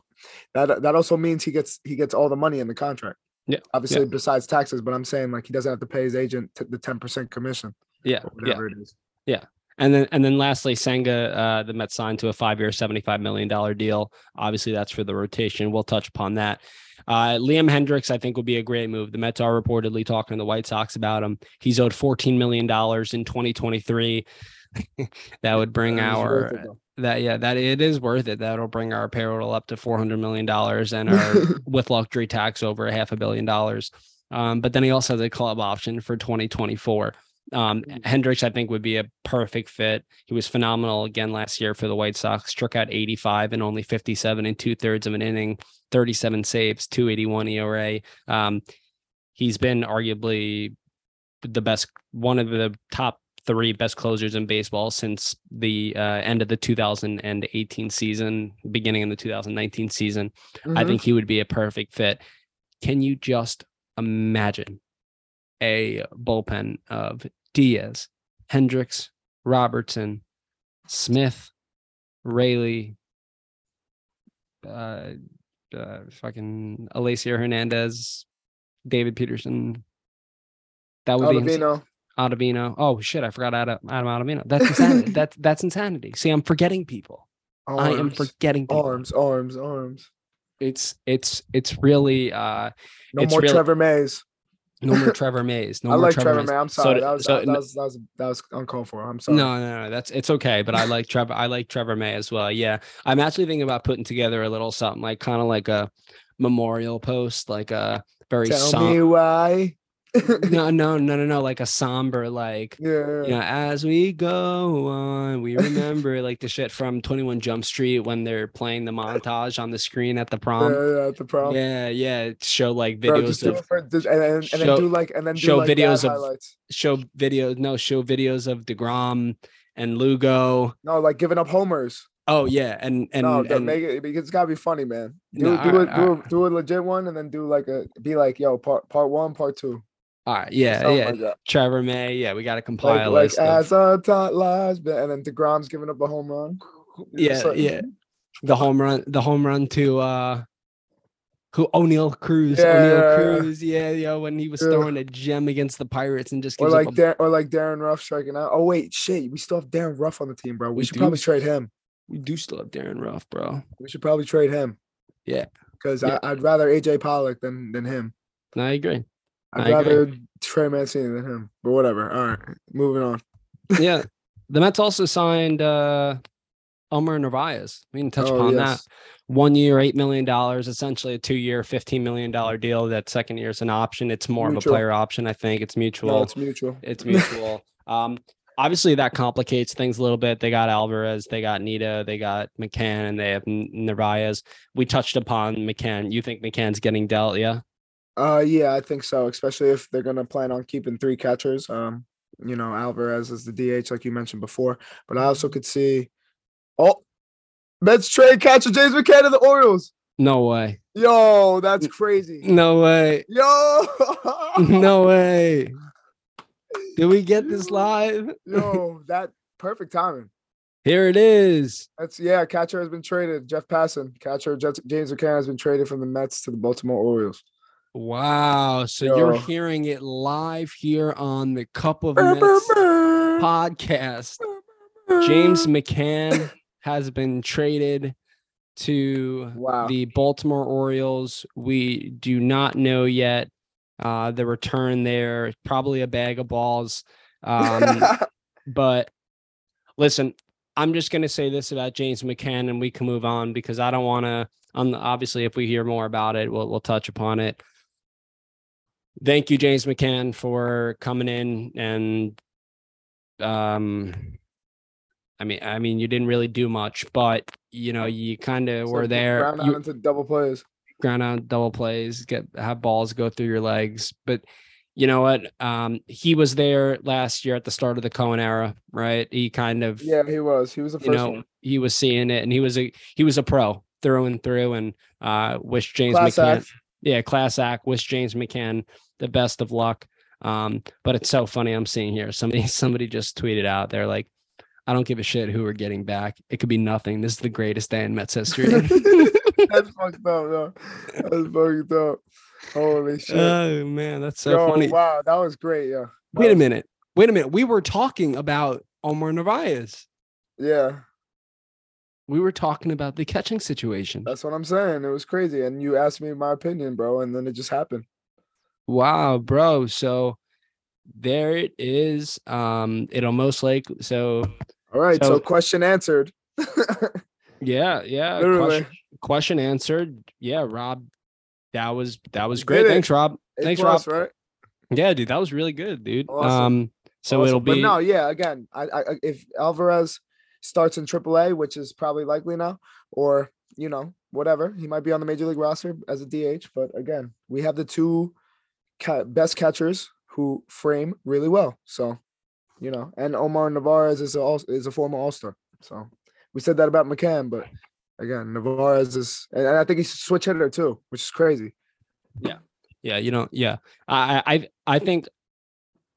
B: that that also means he gets he gets all the money in the contract.
A: Yeah,
B: Obviously, besides taxes, but I'm saying like he doesn't have to pay his agent t- the 10% commission
A: yeah.
B: or
A: Yeah.
B: whatever it is.
A: And then and then lastly, Senga, uh, the Mets signed to a five-year, $75 million deal. Obviously, that's for the rotation. We'll touch upon that. Uh, Liam Hendriks, I think, would be a great move. The Mets are reportedly talking to the White Sox about him. He's owed $14 million in 2023. [LAUGHS] that would bring
B: That
A: our
B: worth it, though.
A: That yeah, that it is worth it. That'll bring our payroll up to $400 million and our [LAUGHS] with luxury tax over a half a billion dollars. Um, but then he also has a club option for 2024. Um,
B: Mm.
A: Hendriks, I think, would be a perfect fit. He was phenomenal again last year for the White Sox, struck out 85 and only 57 and two thirds of an inning, 37 saves, 281 ERA. Um, he's been arguably the best, one of the top three best closers in baseball since the uh, end of the 2018 season, beginning of the 2019 season. I
B: Mhm.
A: think he would be a perfect fit. Can you just imagine a bullpen of Diaz, Hendriks, Robertson, Smith, Raley, uh, uh, fucking Elieser Hernandez, David Peterson. That would be ins-
B: Ottavino.
A: Oh shit, I forgot Adam, Adam Ottavino. That's insanity. [LAUGHS] that's that's insanity. See, I'm forgetting people. I am forgetting people.
B: arms, arms, arms.
A: It's it's it's really uh
B: No more
A: really-
B: Trevor Mays.
A: no more [LAUGHS] Trevor Mays. No
B: I
A: more
B: like
A: Trevor, Mays.
B: May. I'm sorry.
A: d-
B: that, was,
A: so
B: that was that was that was uncalled for. I'm sorry.
A: No, no, no, that's it's okay. But I like Trevor. I like Trevor May as well. Yeah, I'm actually thinking about putting together a little something like kind of like a memorial post, like a very
B: Tell
A: som-
B: me why. [LAUGHS]
A: no, no, no, no, no, like a somber, like
B: yeah.
A: you know, as we go on, we remember like the shit from 21 Jump Street when they're playing the montage on the screen at the [LAUGHS] prom.
B: yeah, yeah, at the prom.
A: Yeah, yeah. Show like videos
B: do
A: of
B: for, just, and, and, and
A: show-
B: then do like and then do
A: show
B: like
A: videos of-
B: highlights.
A: show videos. No, show videos of Degrom and Lugo.
B: No, like giving up homers.
A: Oh yeah, and and,
B: no,
A: and
B: make it because it's gotta be funny, man. Do
A: No,
B: do
A: alright,
B: it, do,
A: alright.
B: a, do a legit one, and then do like a be like, yo, part part one, part two.
A: All right, yeah,
B: something
A: yeah.
B: like.
A: Trevor May, yeah, we got to compile
B: Like,
A: a
B: like
A: list. of-
B: as our tot lies, and then Degrom's giving up a home run.
A: yeah,
B: So-
A: yeah. The home run, the home run to uh who Oneil Cruz,
B: Yeah,
A: Oneil
B: yeah.
A: Cruz, yeah, yeah, when he was
B: Yeah.
A: throwing a gem against the Pirates and just
B: Or like
A: up a,
B: Dar- or like Darin Ruf striking out. Oh wait, shit, we still have Darin Ruf on the team, bro. We,
A: We
B: should
A: do.
B: probably trade him.
A: we do still have Darin Ruf, bro.
B: We should probably trade him.
A: Yeah.
B: because. I'd rather AJ Pollock than than him.
A: No, I agree.
B: I'd
A: I agree.
B: rather Trey Mancini than him. But whatever. All right, moving on.
A: yeah. The Mets also signed uh Omar Narvaez. We can touch
B: Oh,
A: upon
B: yes.
A: that. One year, eight million dollars, essentially a two year, fifteen million dollar deal. That second year is an option. It's more of a player option, I think. It's mutual.
B: No, it's mutual.
A: it's mutual. [LAUGHS] um, obviously that complicates things a little bit. They got Alvarez, they got Nido, they got McCann, and they have Narvaez. We touched upon McCann. You think McCann's getting dealt? Yeah.
B: Uh, yeah, I think so. Especially if they're gonna plan on keeping three catchers. Um, you know, Alvarez is the DH, like you mentioned before. But I also could see, oh, Mets trade catcher James McCann to the Orioles.
A: No way.
B: Yo, that's crazy.
A: No way.
B: Yo, [LAUGHS]
A: No way. Did we get this [LAUGHS] live? [LAUGHS]
B: Yo, that perfect timing.
A: Here it is.
B: That's yeah. Catcher has been traded. Jeff Passan, catcher James McCann has been traded from the Mets to the Baltimore Orioles.
A: Wow. So you're hearing it live here on the Cup of Mets podcast. James McCann has been traded to
B: Wow.
A: the Baltimore Orioles. We do not know yet uh, the return there. Probably a bag of balls. Um, [LAUGHS] but listen, I'm just gonna say this about James McCann, and we can move on because I don't want to. Um, obviously, if we hear more about it, we'll we'll touch upon it. Thank you, James McCann, for coming in and um I mean, I mean, you didn't really do much, but you know, you kind of
B: So
A: were there.
B: Ground out
A: You
B: into double plays.
A: ground out double plays, get have balls go through your legs. But you know what? Um, he was there last year at the start of the Cohen era, right? He kind of,
B: Yeah, he was. He was the first
A: you know,
B: one.
A: he was seeing it, and he was a he was a pro through and through. And uh, wish James
B: Class
A: McCann,
B: act.
A: yeah, class act. Wish James McCann the best of luck. Um, but it's so funny I'm seeing here. Somebody [LAUGHS] somebody just tweeted out. They're like, I don't give a shit who we're getting back. It could be nothing. This is the greatest day in Mets history. [LAUGHS] [LAUGHS]
B: That's fucked up, though. That's fucked up. Holy shit.
A: oh man, that's so
B: Yo,
A: funny.
B: wow, that was great. Yeah. That
A: Wait a minute. Wait a minute. We were talking about Omar Narvaez.
B: Yeah,
A: We were talking about the catching situation.
B: that's what I'm saying. It was crazy. And you asked me my opinion, bro, and then it just happened.
A: Wow, bro. So there it is. Um, it'll most likely so
B: All right. So,
A: So-
B: question answered. [LAUGHS]
A: yeah, yeah. Question, question answered. Yeah, Rob. That was that was great. Thanks, Rob.
B: A
A: Thanks,
B: plus,
A: Rob.
B: right?
A: Yeah, dude, that was really good, dude.
B: Awesome.
A: Um, so
B: Awesome.
A: it'll
B: But
A: be
B: no, yeah. Again, I, I if Alvarez starts in AAA, which is probably likely now, or you know whatever, he might be on the major league roster as a DH. But again, we have the two best catchers who frame really well. So you know, and Omar Navarez is a is a former All Star. So we said that about McCann, but again, Navarez is, and I think he's a switch hitter too, which is crazy.
A: Yeah, yeah, you know, yeah. I I I think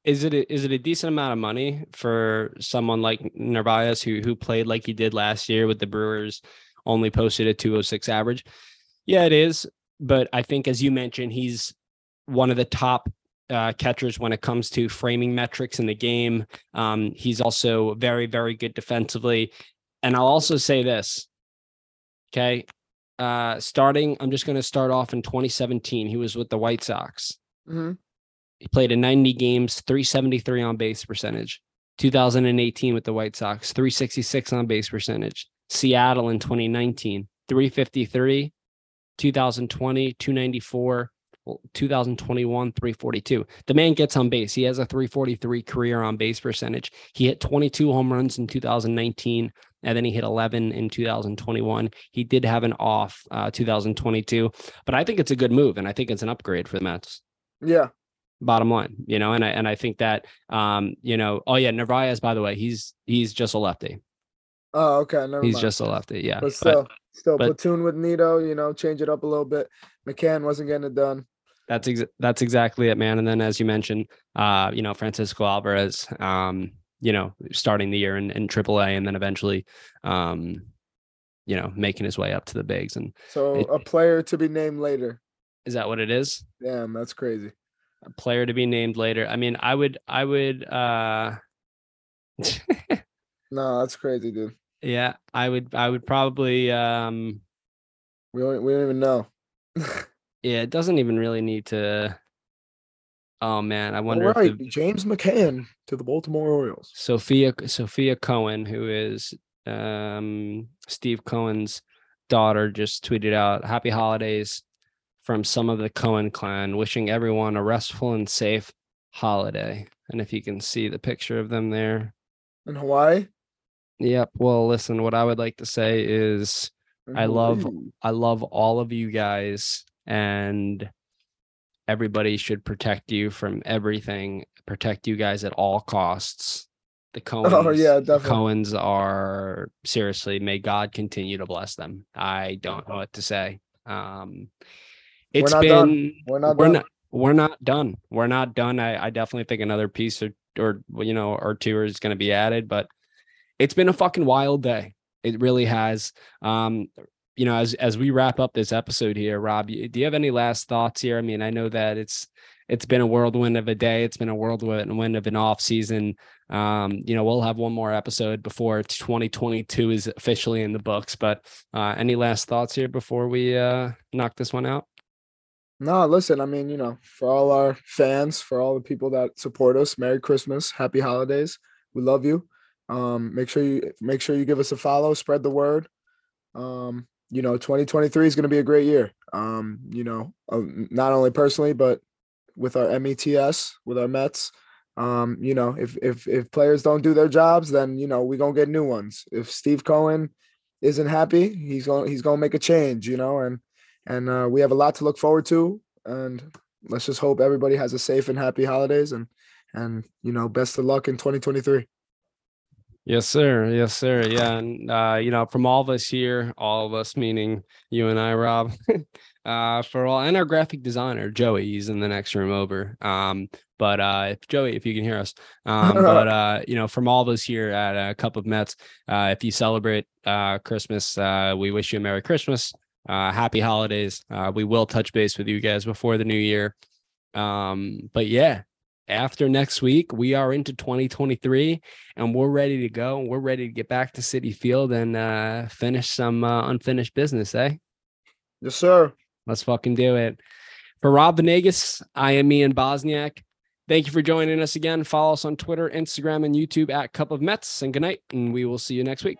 A: is it a, is it a decent amount of money for someone like Narvaez who who played like he did last year with the Brewers, only posted a 206 average? Yeah, it is, but I think as you mentioned, he's one of the top uh, catchers when it comes to framing metrics in the game. Um, he's also very very good defensively, and I'll also say this. Okay, uh starting i'm just going to start off in 2017 he was with the white sox.
B: Hmm
A: he played in 90 games 373 on base percentage. 2018 with the white sox 366 on base percentage. Seattle in 2019 353 2020 294 well, 2021 342 the man gets on base he has a 343 career on base percentage he hit 22 home runs in 2019 and then he hit 11 in 2021 he did have an off uh, 2022 but i think it's a good move and i think it's an upgrade for the mets
B: Yeah.
A: bottom line you know and i and i think that um you know oh yeah narvaez by the way he's he's just a lefty
B: Oh, okay. Never
A: he's
B: mind.
A: just a lefty yeah
B: but still, still
A: but-
B: platoon with Nido. You know, change it up a little bit. McCann wasn't getting it done.
A: That's ex- that's exactly it man and then as you mentioned uh you know francisco alvarez um you know starting the year in, in AAA and then eventually um you know making his way up to the bigs and
B: So
A: It-
B: a player to be named later.
A: is that what it is
B: Damn, that's crazy.
A: a player to be named later i mean i would i would uh [LAUGHS]
B: No, that's crazy, dude.
A: yeah i would i would probably um
B: We don't, we don't even know. [LAUGHS]
A: Yeah, it doesn't even really need to. Oh man, I wonder
B: right,
A: if the,
B: James McCann to the Baltimore Orioles.
A: Sophia Sophia Cohen, who is um Steve Cohen's daughter, just tweeted out "Happy Holidays" from some of the Cohen clan, wishing everyone a restful and safe holiday. And if you can see the picture of them there,
B: In Hawaii.
A: yep. Well, listen, what I would like to say is I love- I love all of you guys and everybody should protect you from everything, protect you guys at all costs. The [LAUGHS] Cohens,
B: Oh, yeah, definitely.
A: Cohens are seriously, may God continue to bless them. I don't know what to say. Um it's
B: not
A: been
B: done. We're not
A: we're
B: done.
A: not we're not done. We're not done. I, I definitely think another piece or or you know or two is going to be added, but it's been a fucking wild day. It really has. Um, you know, as as we wrap up this episode here, Rob, do you have any last thoughts here? I mean, I know that it's it's been a whirlwind of a day. It's been a whirlwind of an off season. Um, you know, we'll have one more episode before 2022 is officially in the books. But uh, any last thoughts here before we uh, knock this one out?
B: No, listen, I mean, you know, for all our fans, for all the people that support us, Merry Christmas, Happy Holidays. We love you. Um, make sure you make sure you give us a follow, spread the word. Um, you know, 2023 is going to be a great year. Um, you know, uh, not only personally, but with our METS, with our Mets. Um, you know, if if if players don't do their jobs, then you know we're gonna get new ones. If Steve Cohen isn't happy, he's going he's gonna make a change. You know, and and uh, we have a lot to look forward to. And let's just hope everybody has a safe and happy holidays. And and you know, best of luck in 2023.
A: Yes, sir. Yes, sir. Yeah. And, uh, you know, from all of us here, all of us, meaning you and I, Rob, [LAUGHS] uh, for all, and our graphic designer, Joey, he's in the next room over. Um, but uh, if Joey, if you can hear us, [LAUGHS] um, but uh, you know, from all of us here at a Cup of Mets, uh, if you celebrate uh, Christmas, uh, we wish you a Merry Christmas, uh, Happy Holidays. Uh, we will touch base with you guys before the new year. Um, but yeah, after next week, we are into 2023 and we're ready to go. We're ready to get back to Citi Field and uh, finish some uh, unfinished business, eh?
B: Yes, sir.
A: Let's fucking do it. For Rob Venegas, I am Ian Bosniak. Thank you for joining us again. Follow us on Twitter, Instagram, and YouTube at Cup of Mets. And good night, and we will see you next week.